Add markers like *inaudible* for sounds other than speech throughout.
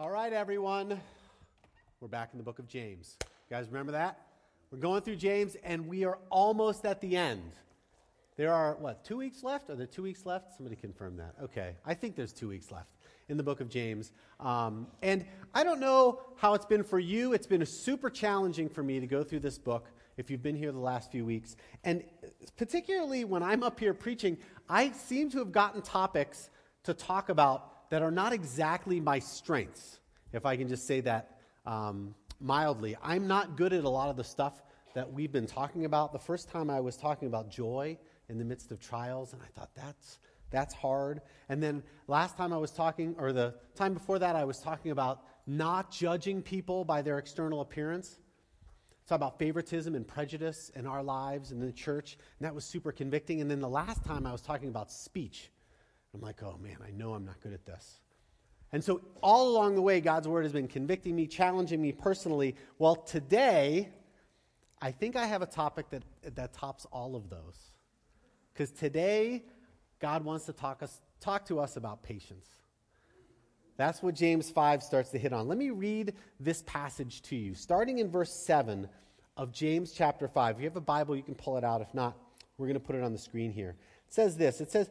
All right, everyone. We're back in the book of James. You guys remember that? We're going through James, and we are almost at the end. There are, what, two weeks left? Are there two weeks left? Somebody confirm that. Okay. I think there's two weeks left in the book of James. Um, and I don't know how it's been for you. It's been super challenging for me to go through this book if you've been here the last few weeks. And particularly when I'm up here preaching, I seem to have gotten topics to talk about that are not exactly my strengths, if I can just say that um, mildly. I'm not good at a lot of the stuff that we've been talking about. The first time I was talking about joy in the midst of trials, and I thought that's that's hard. And then last time I was talking, or the time before that, I was talking about not judging people by their external appearance. Talk about favoritism and prejudice in our lives and in the church, and that was super convicting. And then the last time I was talking about speech. I'm like, oh man, I know I'm not good at this. And so all along the way, God's word has been convicting me, challenging me personally. Well, today, I think I have a topic that, that tops all of those. Because today, God wants to talk, us, talk to us about patience. That's what James 5 starts to hit on. Let me read this passage to you, starting in verse 7 of James chapter 5. If you have a Bible, you can pull it out. If not, we're going to put it on the screen here. It says this It says,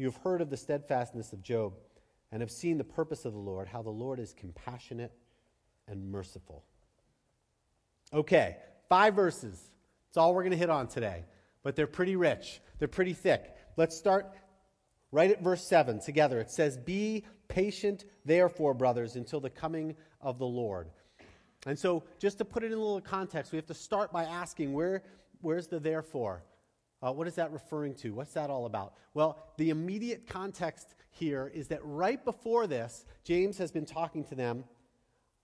You have heard of the steadfastness of Job and have seen the purpose of the Lord, how the Lord is compassionate and merciful. Okay, five verses. That's all we're going to hit on today but they're pretty rich. They're pretty thick. Let's start right at verse 7 together. It says, Be patient, therefore, brothers, until the coming of the Lord. And so, just to put it in a little context, we have to start by asking, where, where's the therefore? Uh, what is that referring to? What's that all about? Well, the immediate context here is that right before this, James has been talking to them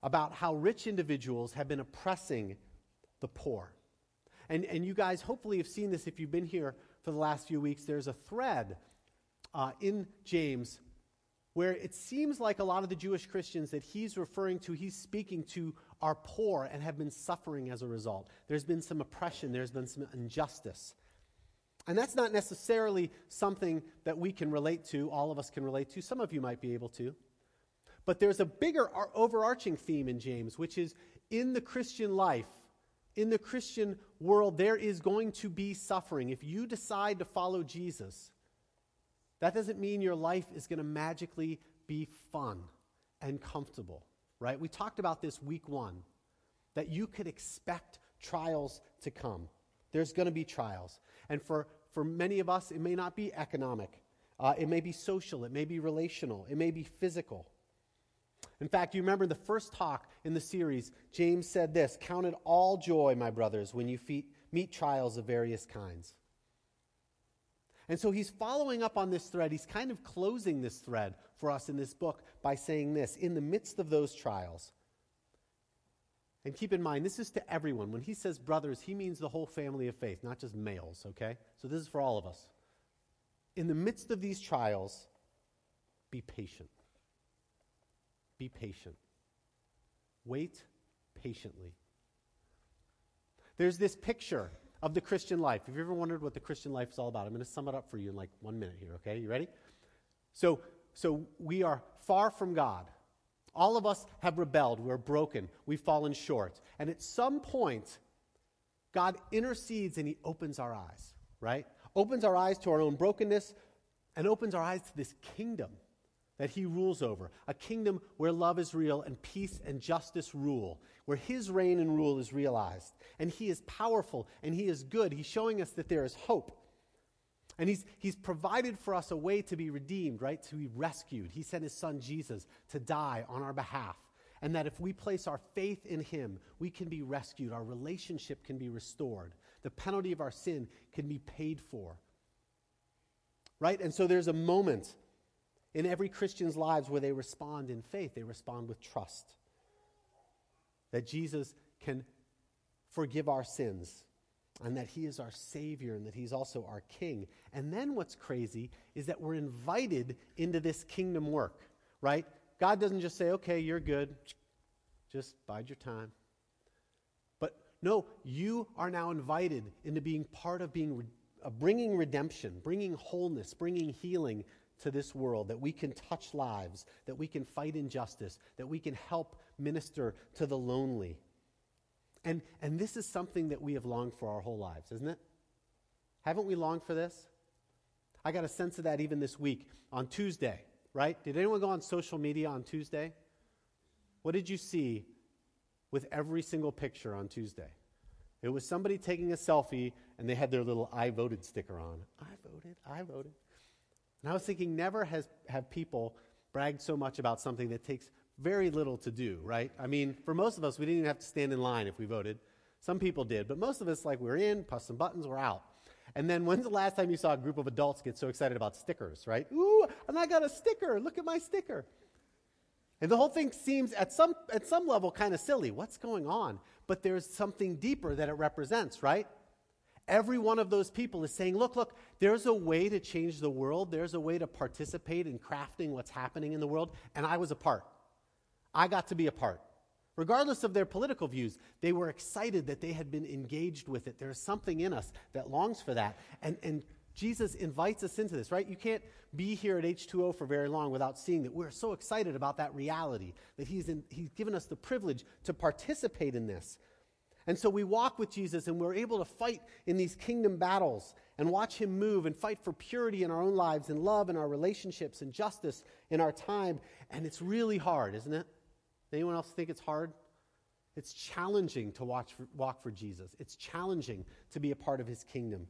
about how rich individuals have been oppressing the poor. And, and you guys hopefully have seen this if you've been here for the last few weeks. There's a thread uh, in James where it seems like a lot of the Jewish Christians that he's referring to, he's speaking to, are poor and have been suffering as a result. There's been some oppression, there's been some injustice. And that's not necessarily something that we can relate to, all of us can relate to. Some of you might be able to. But there's a bigger overarching theme in James, which is in the Christian life, in the Christian world, there is going to be suffering. If you decide to follow Jesus, that doesn't mean your life is going to magically be fun and comfortable, right? We talked about this week one, that you could expect trials to come. There's going to be trials. And for, for many of us, it may not be economic, uh, it may be social, it may be relational, it may be physical. In fact, you remember the first talk in the series, James said this Count it all joy, my brothers, when you meet trials of various kinds. And so he's following up on this thread. He's kind of closing this thread for us in this book by saying this in the midst of those trials. And keep in mind, this is to everyone. When he says brothers, he means the whole family of faith, not just males, okay? So this is for all of us. In the midst of these trials, be patient. Be patient. Wait patiently. There's this picture of the Christian life. Have you ever wondered what the Christian life is all about? I'm going to sum it up for you in like one minute here, okay? You ready? So, so we are far from God. All of us have rebelled. We're broken. We've fallen short. And at some point, God intercedes and He opens our eyes, right? Opens our eyes to our own brokenness and opens our eyes to this kingdom that he rules over, a kingdom where love is real and peace and justice rule, where his reign and rule is realized. And he is powerful and he is good. He's showing us that there is hope. And he's, he's provided for us a way to be redeemed, right? To be rescued. He sent his son Jesus to die on our behalf. And that if we place our faith in him, we can be rescued. Our relationship can be restored. The penalty of our sin can be paid for. Right? And so there's a moment in every Christian's lives where they respond in faith, they respond with trust. That Jesus can forgive our sins and that he is our savior and that he's also our king. And then what's crazy is that we're invited into this kingdom work, right? God doesn't just say, okay, you're good, just bide your time. But no, you are now invited into being part of being uh, bringing redemption, bringing wholeness, bringing healing to this world, that we can touch lives, that we can fight injustice, that we can help minister to the lonely. And, and this is something that we have longed for our whole lives, isn't it? Haven't we longed for this? I got a sense of that even this week on Tuesday, right? Did anyone go on social media on Tuesday? What did you see with every single picture on Tuesday? It was somebody taking a selfie and they had their little I voted sticker on. I voted, I voted. And I was thinking, never has have people bragged so much about something that takes very little to do, right? I mean, for most of us, we didn't even have to stand in line if we voted. Some people did, but most of us, like, we're in, press some buttons, we're out. And then when's the last time you saw a group of adults get so excited about stickers, right? Ooh, and I got a sticker. Look at my sticker. And the whole thing seems at some, at some level kind of silly. What's going on? But there's something deeper that it represents, right? Every one of those people is saying, look, look, there's a way to change the world. There's a way to participate in crafting what's happening in the world. And I was a part. I got to be a part. Regardless of their political views, they were excited that they had been engaged with it. There's something in us that longs for that. And, and Jesus invites us into this, right? You can't be here at H2O for very long without seeing that we're so excited about that reality, that he's, in, he's given us the privilege to participate in this. And so we walk with Jesus and we're able to fight in these kingdom battles and watch him move and fight for purity in our own lives and love in our relationships and justice in our time. And it's really hard, isn't it? Anyone else think it's hard? It's challenging to watch walk for Jesus. It's challenging to be a part of his kingdom.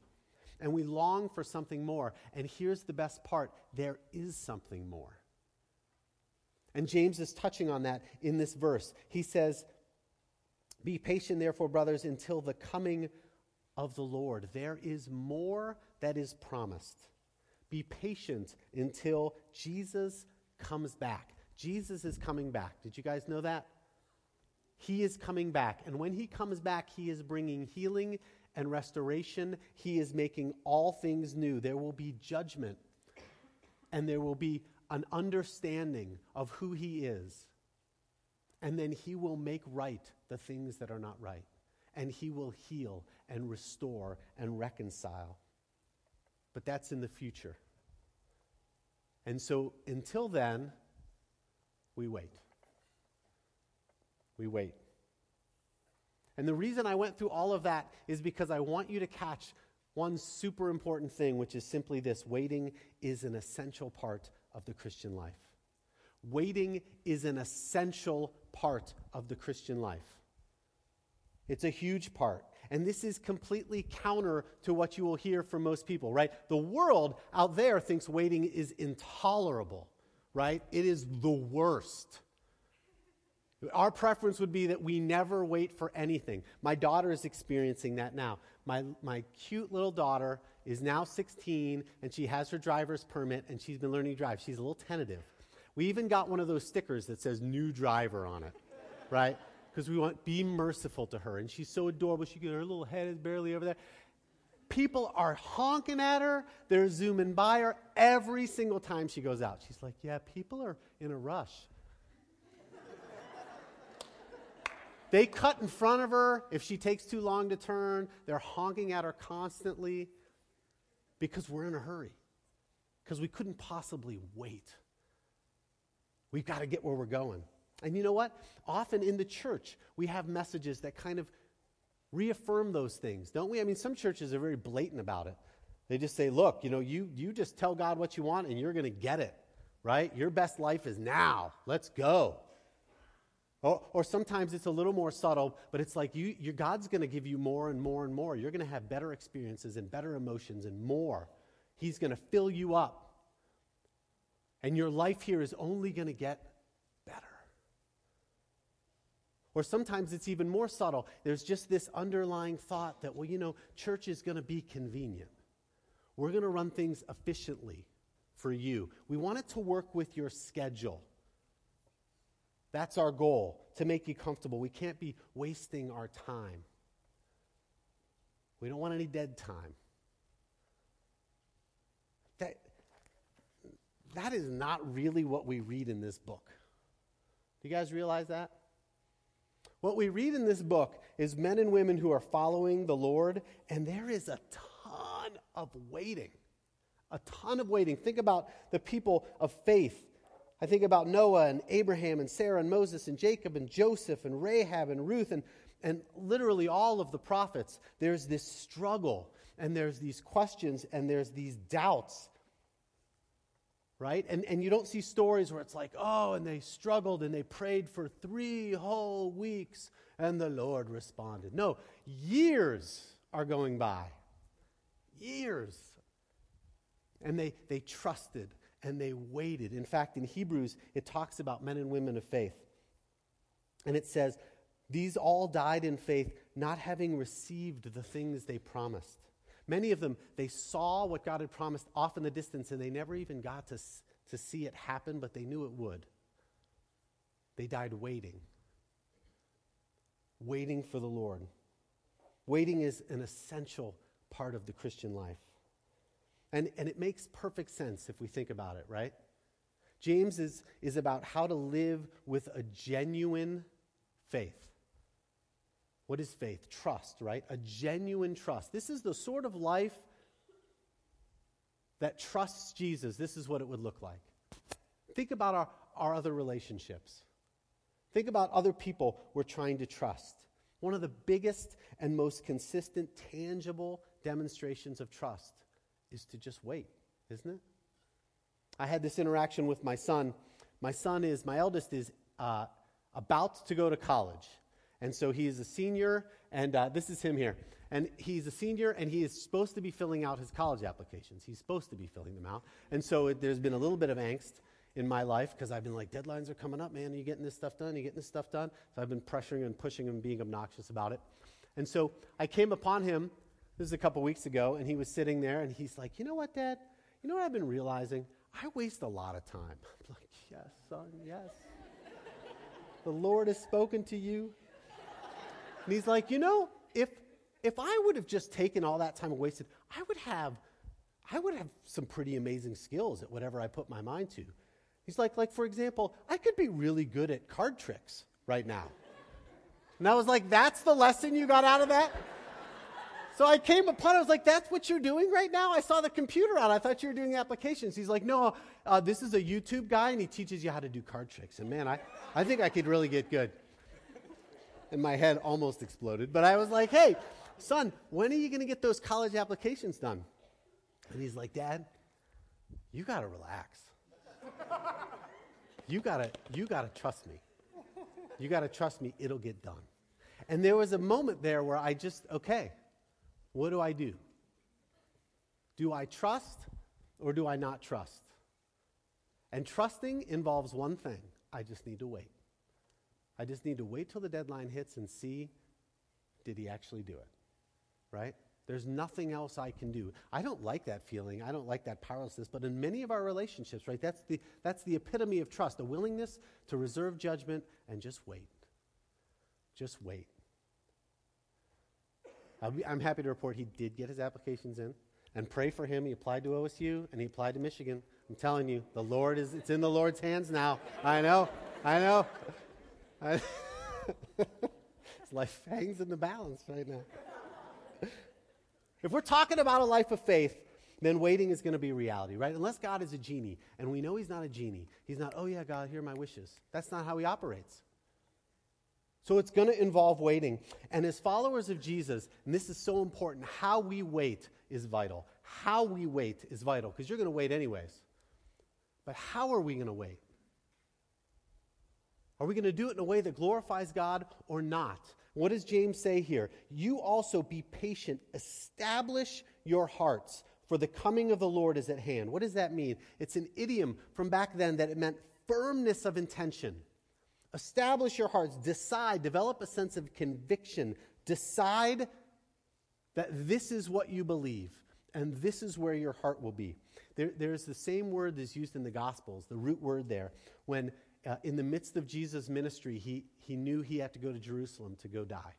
And we long for something more. And here's the best part there is something more. And James is touching on that in this verse. He says, Be patient, therefore, brothers, until the coming of the Lord. There is more that is promised. Be patient until Jesus comes back. Jesus is coming back. Did you guys know that? He is coming back. And when he comes back, he is bringing healing and restoration. He is making all things new. There will be judgment, and there will be an understanding of who he is. And then he will make right the things that are not right. And he will heal and restore and reconcile. But that's in the future. And so until then, we wait. We wait. And the reason I went through all of that is because I want you to catch one super important thing, which is simply this waiting is an essential part of the Christian life. Waiting is an essential part of the Christian life. It's a huge part. And this is completely counter to what you will hear from most people, right? The world out there thinks waiting is intolerable right? It is the worst. Our preference would be that we never wait for anything. My daughter is experiencing that now. My, my cute little daughter is now 16 and she has her driver's permit and she's been learning to drive. She's a little tentative. We even got one of those stickers that says new driver on it, right? Because we want to be merciful to her. And she's so adorable. She her little head is barely over there. People are honking at her, they're zooming by her every single time she goes out. She's like, Yeah, people are in a rush. they cut in front of her if she takes too long to turn. They're honking at her constantly because we're in a hurry, because we couldn't possibly wait. We've got to get where we're going. And you know what? Often in the church, we have messages that kind of reaffirm those things, don't we? I mean, some churches are very blatant about it. They just say, look, you know, you, you just tell God what you want and you're going to get it, right? Your best life is now. Let's go. Or, or sometimes it's a little more subtle, but it's like you, your God's going to give you more and more and more. You're going to have better experiences and better emotions and more. He's going to fill you up. And your life here is only going to get or sometimes it's even more subtle. There's just this underlying thought that, well, you know, church is going to be convenient. We're going to run things efficiently. for you. We want it to work with your schedule. That's our goal, to make you comfortable. We can't be wasting our time. We don't want any dead time. That, that is not really what we read in this book. Do you guys realize that? What we read in this book is men and women who are following the Lord, and there is a ton of waiting. A ton of waiting. Think about the people of faith. I think about Noah and Abraham and Sarah and Moses and Jacob and Joseph and Rahab and Ruth and, and literally all of the prophets. There's this struggle and there's these questions and there's these doubts right? And, and you don't see stories where it's like, oh, and they struggled and they prayed for three whole weeks and the Lord responded. No, years are going by. Years. And they, they trusted and they waited. In fact, in Hebrews, it talks about men and women of faith. And it says, These all died in faith, not having received the things they promised Many of them, they saw what God had promised off in the distance and they never even got to, to see it happen, but they knew it would. They died waiting, waiting for the Lord. Waiting is an essential part of the Christian life. And, and it makes perfect sense if we think about it, right? James is, is about how to live with a genuine faith. What is faith? Trust, right? A genuine trust. This is the sort of life that trusts Jesus. This is what it would look like. Think about our, our other relationships. Think about other people we're trying to trust. One of the biggest and most consistent, tangible demonstrations of trust is to just wait, isn't it? I had this interaction with my son. My son is, my eldest is uh, about to go to college. And so he is a senior, and uh, this is him here. And he's a senior, and he is supposed to be filling out his college applications. He's supposed to be filling them out. And so it, there's been a little bit of angst in my life because I've been like, deadlines are coming up, man. Are you getting this stuff done? Are you getting this stuff done? So I've been pressuring and pushing him, being obnoxious about it. And so I came upon him, this is a couple weeks ago, and he was sitting there, and he's like, you know what, Dad? You know what I've been realizing? I waste a lot of time. *laughs* I'm like, yes, son, yes. the Lord has spoken to you. And he's like, you know, if if I would have just taken all that time and wasted, I would have I would have some pretty amazing skills at whatever I put my mind to. He's like, like for example, I could be really good at card tricks right now. And I was like, that's the lesson you got out of that? So I came upon it. I was like, that's what you're doing right now? I saw the computer out. I thought you were doing applications. He's like, no, uh, this is a YouTube guy, and he teaches you how to do card tricks. And man, I, I think I could really get good and my head almost exploded. But I was like, hey, son, when are you going to get those college applications done? And he's like, Dad, you got to relax. you got to you got to trust me. You got to trust me, it'll get done. And there was a moment there where I just, okay, what do I do? Do I trust or do I not trust? And trusting involves one thing I just need to wait. I just need to wait till the deadline hits and see did he actually do it? Right? There's nothing else I can do. I don't like that feeling. I don't like that powerlessness. But in many of our relationships, right, that's the, that's the epitome of trust a willingness to reserve judgment and just wait. Just wait. Be, I'm happy to report he did get his applications in and pray for him. He applied to OSU and he applied to Michigan. I'm telling you, the Lord is, it's in the Lord's hands now. I know. I know. *laughs* His life hangs in the balance right now. *laughs* if we're talking about a life of faith, then waiting is going to be reality, right? Unless God is a genie, and we know He's not a genie. He's not, oh yeah, God, here are my wishes. That's not how He operates. So it's going to involve waiting. And as followers of Jesus, and this is so important, how we wait is vital. How we wait is vital, because you're going to wait anyways. But how are we going to wait? Are we going to do it in a way that glorifies God or not? What does James say here? You also be patient, establish your hearts, for the coming of the Lord is at hand. What does that mean? It's an idiom from back then that it meant firmness of intention. Establish your hearts, decide, develop a sense of conviction, decide that this is what you believe, and this is where your heart will be. There, there's the same word that's used in the Gospels, the root word there, when uh, in the midst of Jesus' ministry, he, he knew he had to go to Jerusalem to go die.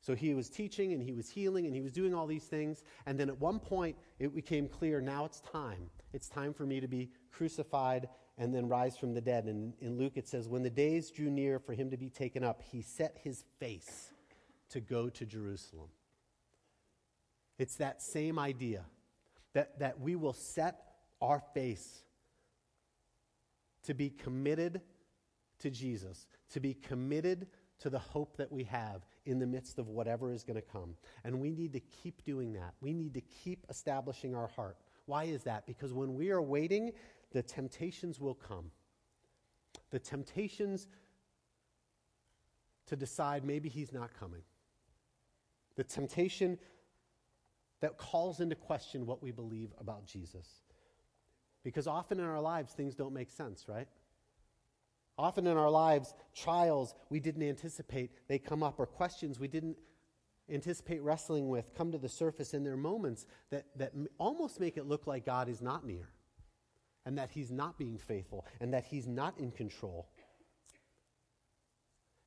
So he was teaching and he was healing and he was doing all these things. And then at one point, it became clear now it's time. It's time for me to be crucified and then rise from the dead. And in Luke, it says, When the days drew near for him to be taken up, he set his face to go to Jerusalem. It's that same idea that, that we will set our face to be committed to Jesus, to be committed to the hope that we have in the midst of whatever is going to come. And we need to keep doing that. We need to keep establishing our heart. Why is that? Because when we are waiting, the temptations will come. The temptations to decide maybe he's not coming. The temptation that calls into question what we believe about Jesus. Because often in our lives, things don't make sense, right? Often in our lives, trials we didn't anticipate, they come up, or questions we didn't anticipate wrestling with come to the surface in their moments that, that almost make it look like God is not near, and that He's not being faithful, and that He's not in control.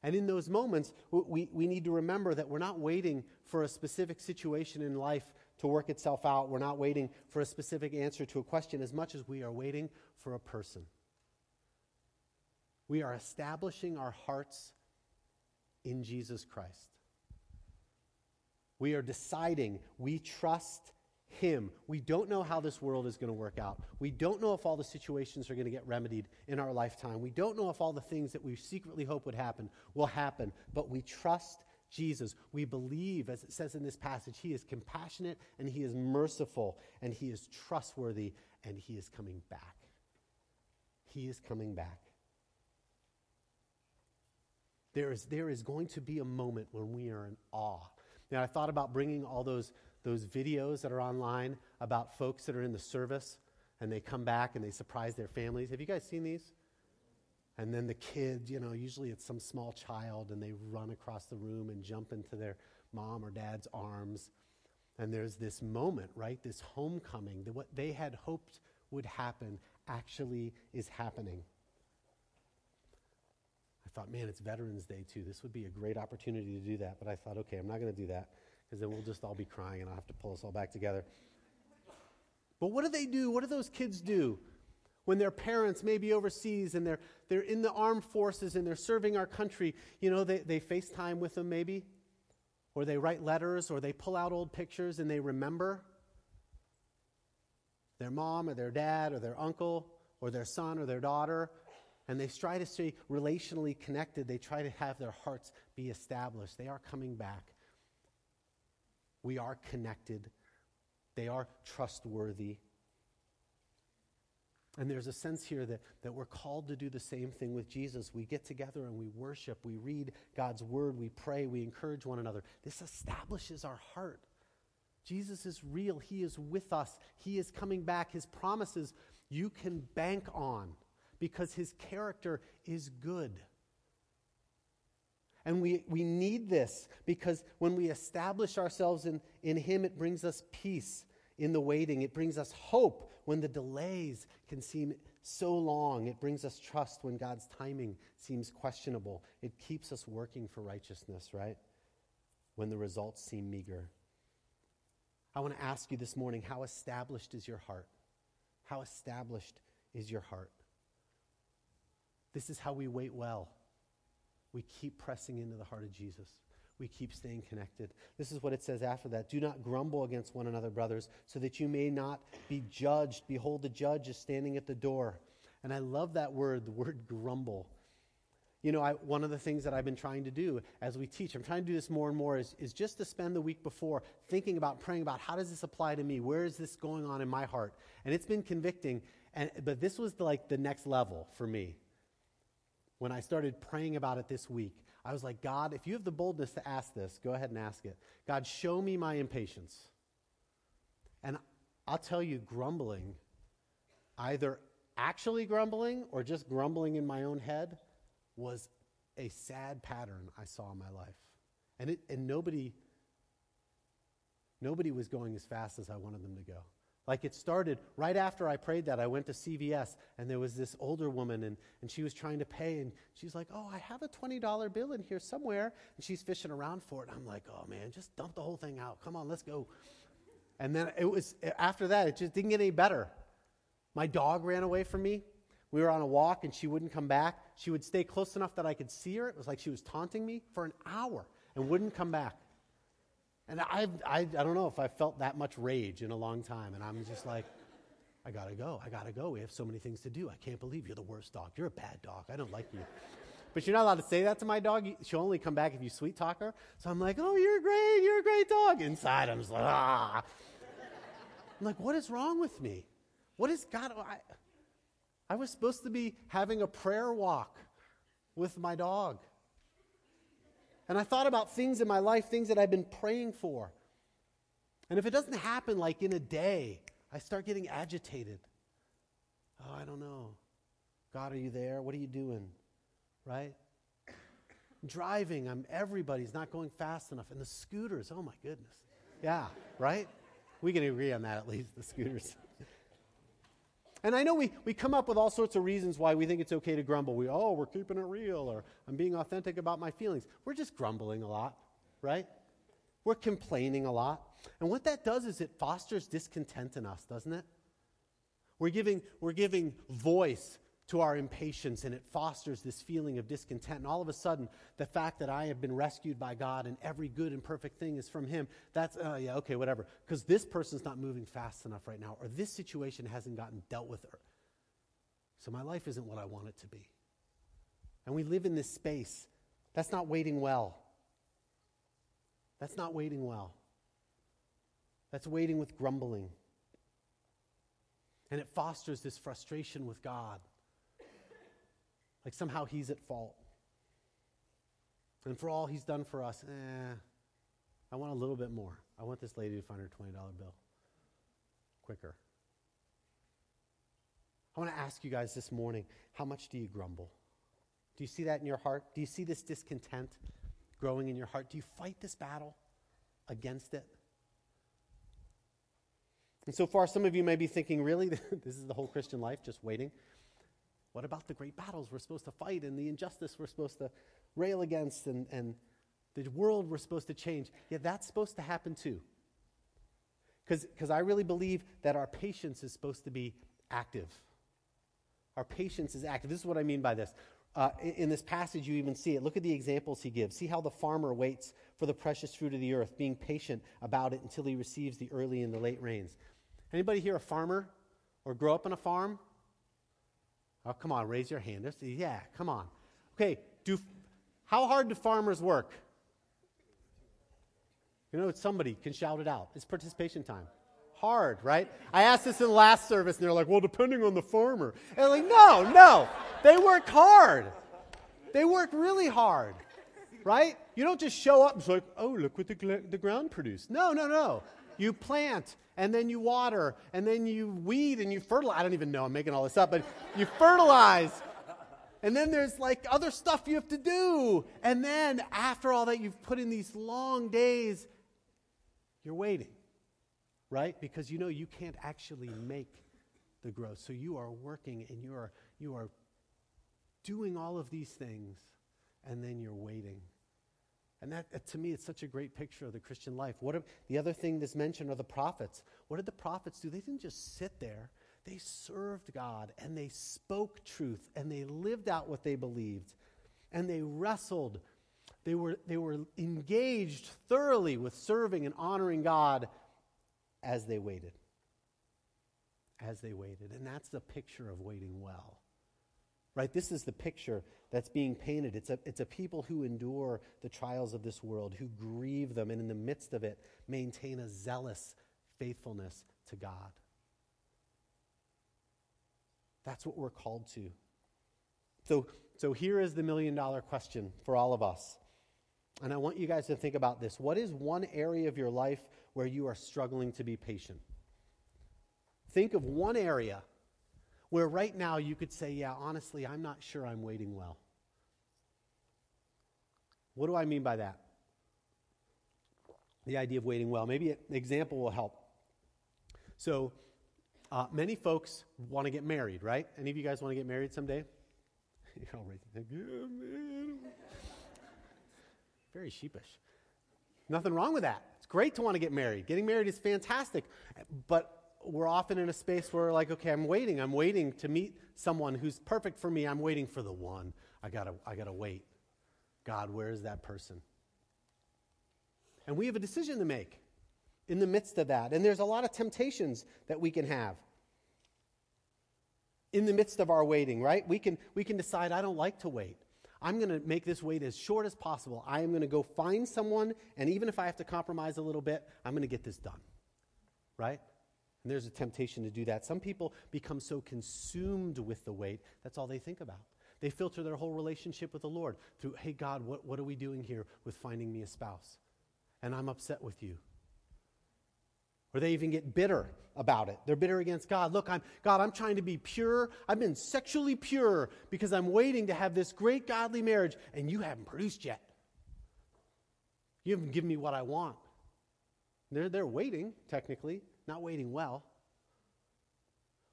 And in those moments, we, we need to remember that we're not waiting for a specific situation in life to work itself out. We're not waiting for a specific answer to a question as much as we are waiting for a person. We are establishing our hearts in Jesus Christ. We are deciding we trust Him. We don't know how this world is going to work out. We don't know if all the situations are going to get remedied in our lifetime. We don't know if all the things that we secretly hope would happen will happen, but we trust Jesus. We believe, as it says in this passage, he is compassionate and he is merciful and he is trustworthy and he is coming back. He is coming back. There is, there is going to be a moment when we are in awe. Now, I thought about bringing all those, those videos that are online about folks that are in the service and they come back and they surprise their families. Have you guys seen these? And then the kid, you know, usually it's some small child, and they run across the room and jump into their mom or dad's arms. And there's this moment, right? This homecoming, that what they had hoped would happen actually is happening. I thought, man, it's Veterans Day too. This would be a great opportunity to do that. But I thought, okay, I'm not going to do that because then we'll just all be crying and I'll have to pull us all back together. But what do they do? What do those kids do? When their parents may be overseas and they're, they're in the armed forces and they're serving our country, you know, they, they FaceTime with them maybe, or they write letters, or they pull out old pictures and they remember their mom or their dad or their uncle or their son or their daughter, and they try to stay relationally connected. They try to have their hearts be established. They are coming back. We are connected. They are trustworthy. And there's a sense here that, that we're called to do the same thing with Jesus. We get together and we worship, we read God's word, we pray, we encourage one another. This establishes our heart. Jesus is real, He is with us, He is coming back. His promises you can bank on because His character is good. And we, we need this because when we establish ourselves in, in Him, it brings us peace in the waiting. It brings us hope when the delays can seem so long. It brings us trust when God's timing seems questionable. It keeps us working for righteousness, right? When the results seem meager. I want to ask you this morning how established is your heart? How established is your heart? This is how we wait well. We keep pressing into the heart of Jesus we keep staying connected. This is what it says after that. Do not grumble against one another, brothers, so that you may not be judged. Behold, the judge is standing at the door. And I love that word, the word grumble. You know, I, one of the things that I've been trying to do as we teach, I'm trying to do this more and more, is, is just to spend the week before thinking about, praying about how does this apply to me? Where is this going on in my heart? And it's been convicting. And, but this was like the next level for me when I started praying about it this week. I was like, God, if you have the boldness to ask this, go ahead and ask it. God, show me my impatience. And I'll tell you, grumbling, either actually grumbling or just grumbling in my own head, was a sad pattern I saw in my life. And, it, and nobody, nobody was going as fast as I wanted them to go. Like it started right after I prayed that. I went to CVS and there was this older woman and, and she was trying to pay and she's like, Oh, I have a $20 bill in here somewhere. And she's fishing around for it. I'm like, Oh man, just dump the whole thing out. Come on, let's go. And then it was, after that, it just didn't get any better. My dog ran away from me. We were on a walk and she wouldn't come back. She would stay close enough that I could see her. It was like she was taunting me for an hour and wouldn't come back. And I, I, I don't know if I felt that much rage in a long time. And I'm just like, I gotta go. I gotta go. We have so many things to do. I can't believe you're the worst dog. You're a bad dog. I don't like you. But you're not allowed to say that to my dog. She'll only come back if you sweet talk her. So I'm like, oh, you're great. You're a great dog. Inside, I'm just like, ah. I'm like, what is wrong with me? What is God? I, I was supposed to be having a prayer walk with my dog. And I thought about things in my life, things that I've been praying for. And if it doesn't happen like in a day, I start getting agitated. Oh, I don't know. God, are you there? What are you doing? Right? Driving, I'm everybody's not going fast enough. And the scooters, oh my goodness. Yeah, right? We can agree on that at least, the scooters. And I know we, we come up with all sorts of reasons why we think it's okay to grumble. We, oh, we're keeping it real, or I'm being authentic about my feelings. We're just grumbling a lot, right? We're complaining a lot. And what that does is it fosters discontent in us, doesn't it? We're giving, we're giving voice to our impatience and it fosters this feeling of discontent. And all of a sudden, the fact that I have been rescued by God and every good and perfect thing is from Him, that's, uh, yeah, okay, whatever. Because this person's not moving fast enough right now, or this situation hasn't gotten dealt with. So my life isn't what I want it to be. And we live in this space. That's not waiting well. That's not waiting well. That's waiting with grumbling. And it fosters this frustration with God. Like somehow he's at fault. And for all he's done for us, eh, I want a little bit more. I want this lady to find her $20 bill quicker. I want to ask you guys this morning how much do you grumble? Do you see that in your heart? Do you see this discontent growing in your heart? Do you fight this battle against it? And so far, some of you may be thinking, really? *laughs* this is the whole Christian life, just waiting? What about the great battles we're supposed to fight and the injustice we're supposed to rail against and, and the world we're supposed to change? Yeah, that's supposed to happen too. Because I really believe that our patience is supposed to be active. Our patience is active. This is what I mean by this. Uh, in, in this passage, you even see it. Look at the examples he gives. See how the farmer waits for the precious fruit of the earth, being patient about it until he receives the early and the late rains. Anybody here a farmer or grow up on a farm? Oh, come on, raise your hand. Yeah, come on. Okay, do, how hard do farmers work? You know, somebody can shout it out. It's participation time. Hard, right? I asked this in the last service, and they're like, well, depending on the farmer. And I'm like, no, no. They work hard. They work really hard, right? You don't just show up and it's like, oh, look what the, the ground produced. No, no, no. You plant and then you water, and then you weed and you fertilize. I don't even know, I'm making all this up, but you fertilize. And then there's like other stuff you have to do. And then after all that, you've put in these long days, you're waiting, right? Because you know you can't actually make the growth. So you are working and you are, you are doing all of these things, and then you're waiting. And that, to me, it's such a great picture of the Christian life. What are, the other thing that's mentioned are the prophets. What did the prophets do? They didn't just sit there. They served God and they spoke truth and they lived out what they believed and they wrestled. They were, they were engaged thoroughly with serving and honoring God as they waited. As they waited. And that's the picture of waiting well. Right? This is the picture that's being painted. It's a, it's a people who endure the trials of this world, who grieve them, and in the midst of it, maintain a zealous faithfulness to God. That's what we're called to. So, so here is the million dollar question for all of us. And I want you guys to think about this. What is one area of your life where you are struggling to be patient? Think of one area where right now you could say, Yeah, honestly, I'm not sure I'm waiting well. What do I mean by that? the idea of waiting well. Maybe an example will help. So, uh, many folks want to get married, right? Any of you guys want to get married someday? *laughs* You're all yeah, man. Very sheepish. Nothing wrong with that. It's great to want to get married. Getting married is fantastic. But we're often in a space where, like, okay, I'm waiting. I'm waiting to meet someone who's perfect for me. I'm waiting for the one. I gotta, I gotta wait. God, where is that person? And we have a decision to make in the midst of that. And there's a lot of temptations that we can have in the midst of our waiting, right? We can, we can decide, I don't like to wait. I'm going to make this wait as short as possible. I am going to go find someone, and even if I have to compromise a little bit, I'm going to get this done, right? And there's a temptation to do that. Some people become so consumed with the wait, that's all they think about. They filter their whole relationship with the Lord through, hey, God, what, what are we doing here with finding me a spouse? And I'm upset with you. Or they even get bitter about it. They're bitter against God. Look, I'm God, I'm trying to be pure. I've been sexually pure because I'm waiting to have this great godly marriage, and you haven't produced yet. You haven't given me what I want. They're, they're waiting, technically, not waiting well.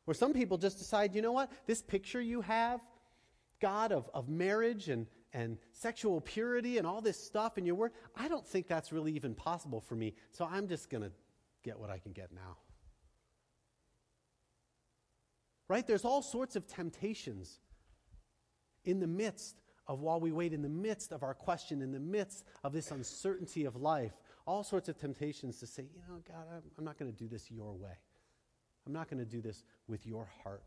Or some people just decide, you know what? This picture you have, God, of, of marriage and, and sexual purity and all this stuff in your word, I don't think that's really even possible for me. So I'm just going to get what I can get now. Right? There's all sorts of temptations in the midst of while we wait, in the midst of our question, in the midst of this uncertainty of life, all sorts of temptations to say, you know, God, I'm, I'm not going to do this your way. I'm not going to do this with your heart.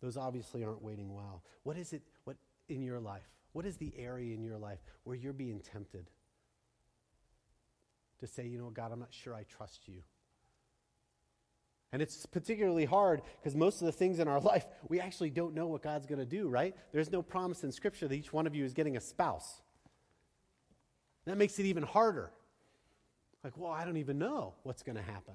Those obviously aren't waiting well. What is it what in your life? What is the area in your life where you're being tempted to say, you know, God, I'm not sure I trust you? And it's particularly hard because most of the things in our *laughs* life, we actually don't know what God's going to do, right? There's no promise in Scripture that each one of you is getting a spouse. That makes it even harder. Like, well, I don't even know what's going to happen.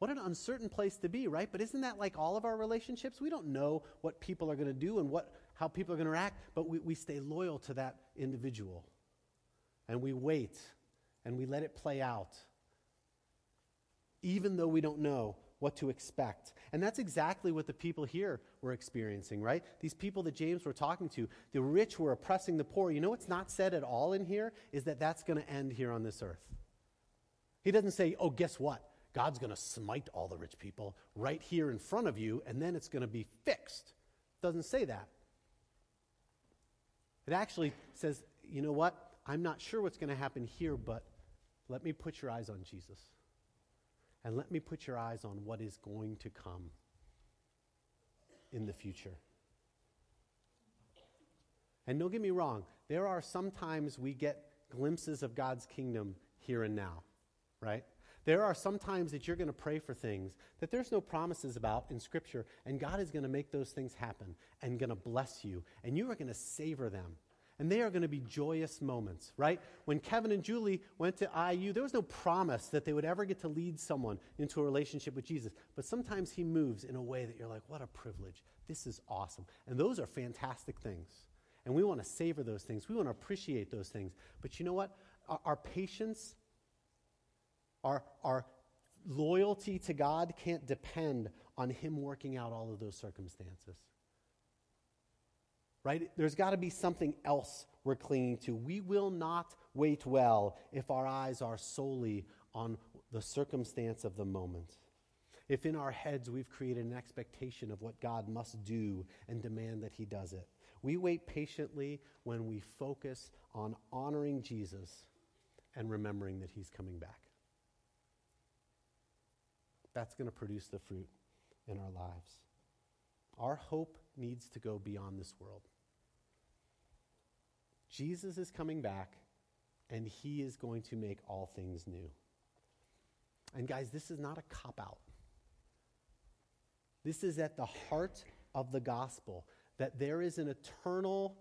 What an uncertain place to be, right? But isn't that like all of our relationships? We don't know what people are going to do and what, how people are going to react, but we, we stay loyal to that individual. And we wait and we let it play out, even though we don't know what to expect. And that's exactly what the people here were experiencing, right? These people that James were talking to, the rich were oppressing the poor. You know what's not said at all in here is that that's going to end here on this earth. He doesn't say, oh, guess what? God's going to smite all the rich people right here in front of you, and then it's going to be fixed. Doesn't say that. It actually says, you know what? I'm not sure what's going to happen here, but let me put your eyes on Jesus. And let me put your eyes on what is going to come in the future. And don't get me wrong, there are sometimes we get glimpses of God's kingdom here and now, right? There are some times that you're going to pray for things that there's no promises about in Scripture, and God is going to make those things happen and going to bless you, and you are going to savor them. And they are going to be joyous moments, right? When Kevin and Julie went to IU, there was no promise that they would ever get to lead someone into a relationship with Jesus. But sometimes he moves in a way that you're like, what a privilege. This is awesome. And those are fantastic things. And we want to savor those things. We want to appreciate those things. But you know what? Our, our patience, our, our loyalty to God can't depend on Him working out all of those circumstances right? There's got to be something else we're clinging to. We will not wait well if our eyes are solely on the circumstance of the moment. If in our heads we've created an expectation of what God must do and demand that He does it. We wait patiently when we focus on honoring Jesus and remembering that He's coming back. That's going to produce the fruit in our lives. Our hope needs to go beyond this world. Jesus is coming back, and he is going to make all things new. And guys, this is not a cop out. This is at the heart of the gospel that there is an eternal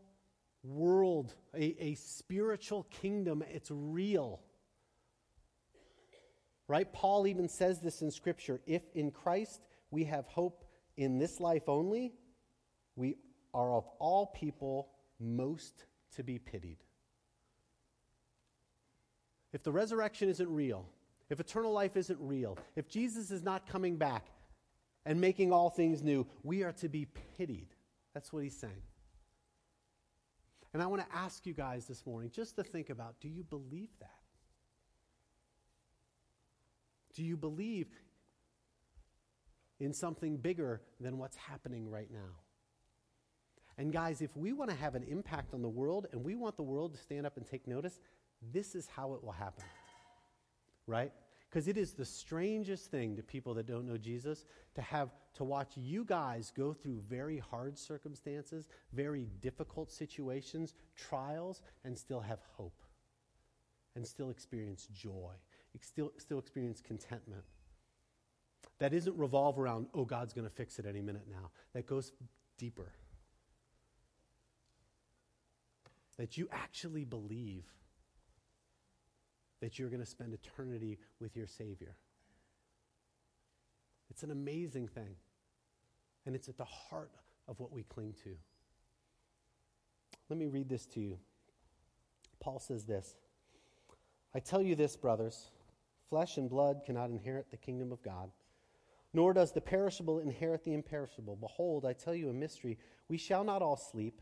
world, a, a spiritual kingdom. It's real. Right? Paul even says this in Scripture. If in Christ we have hope in this life only, we are of all people most to be pitied. if the resurrection isn't real, if eternal life isn't real, if Jesus is not coming back and making all things new, we are to be pitied. That's what he's saying. And I want to ask you guys this morning just to think about do you believe that? Do you believe in something bigger than what's happening right now? And guys, if we want to have an impact on the world and we want the world to stand up and take notice, this is how it will happen. Right? Because it is the strangest thing to people that don't know Jesus to have to watch you guys go through very hard circumstances, very difficult situations, trials, and still have hope, and still experience joy, still, still experience contentment. That isn't revolve around, oh, God's going to fix it any minute now. That goes deeper. That you actually believe that you're going to spend eternity with your Savior. It's an amazing thing. And it's at the heart of what we cling to. Let me read this to you. Paul says this I tell you this, brothers flesh and blood cannot inherit the kingdom of God, nor does the perishable inherit the imperishable. Behold, I tell you a mystery. We shall not all sleep,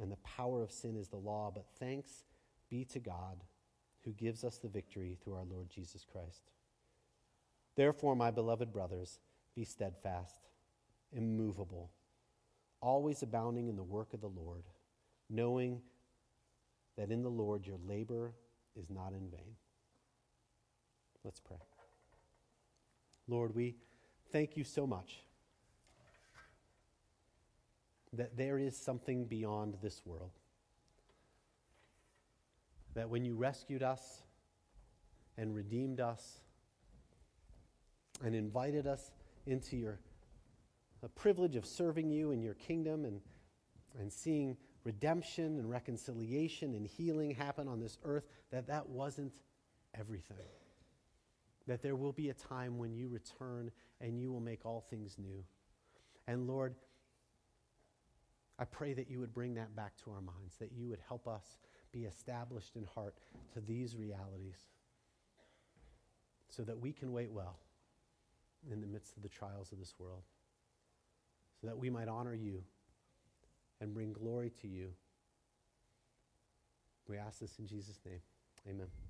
and the power of sin is the law. But thanks be to God who gives us the victory through our Lord Jesus Christ. Therefore, my beloved brothers, be steadfast, immovable, always abounding in the work of the Lord, knowing that in the Lord your labor is not in vain. Let's pray. Lord, we thank you so much that there is something beyond this world that when you rescued us and redeemed us and invited us into your the privilege of serving you in your kingdom and, and seeing redemption and reconciliation and healing happen on this earth, that that wasn't everything. That there will be a time when you return and you will make all things new. And Lord, I pray that you would bring that back to our minds, that you would help us be established in heart to these realities so that we can wait well in the midst of the trials of this world, so that we might honor you and bring glory to you. We ask this in Jesus' name. Amen.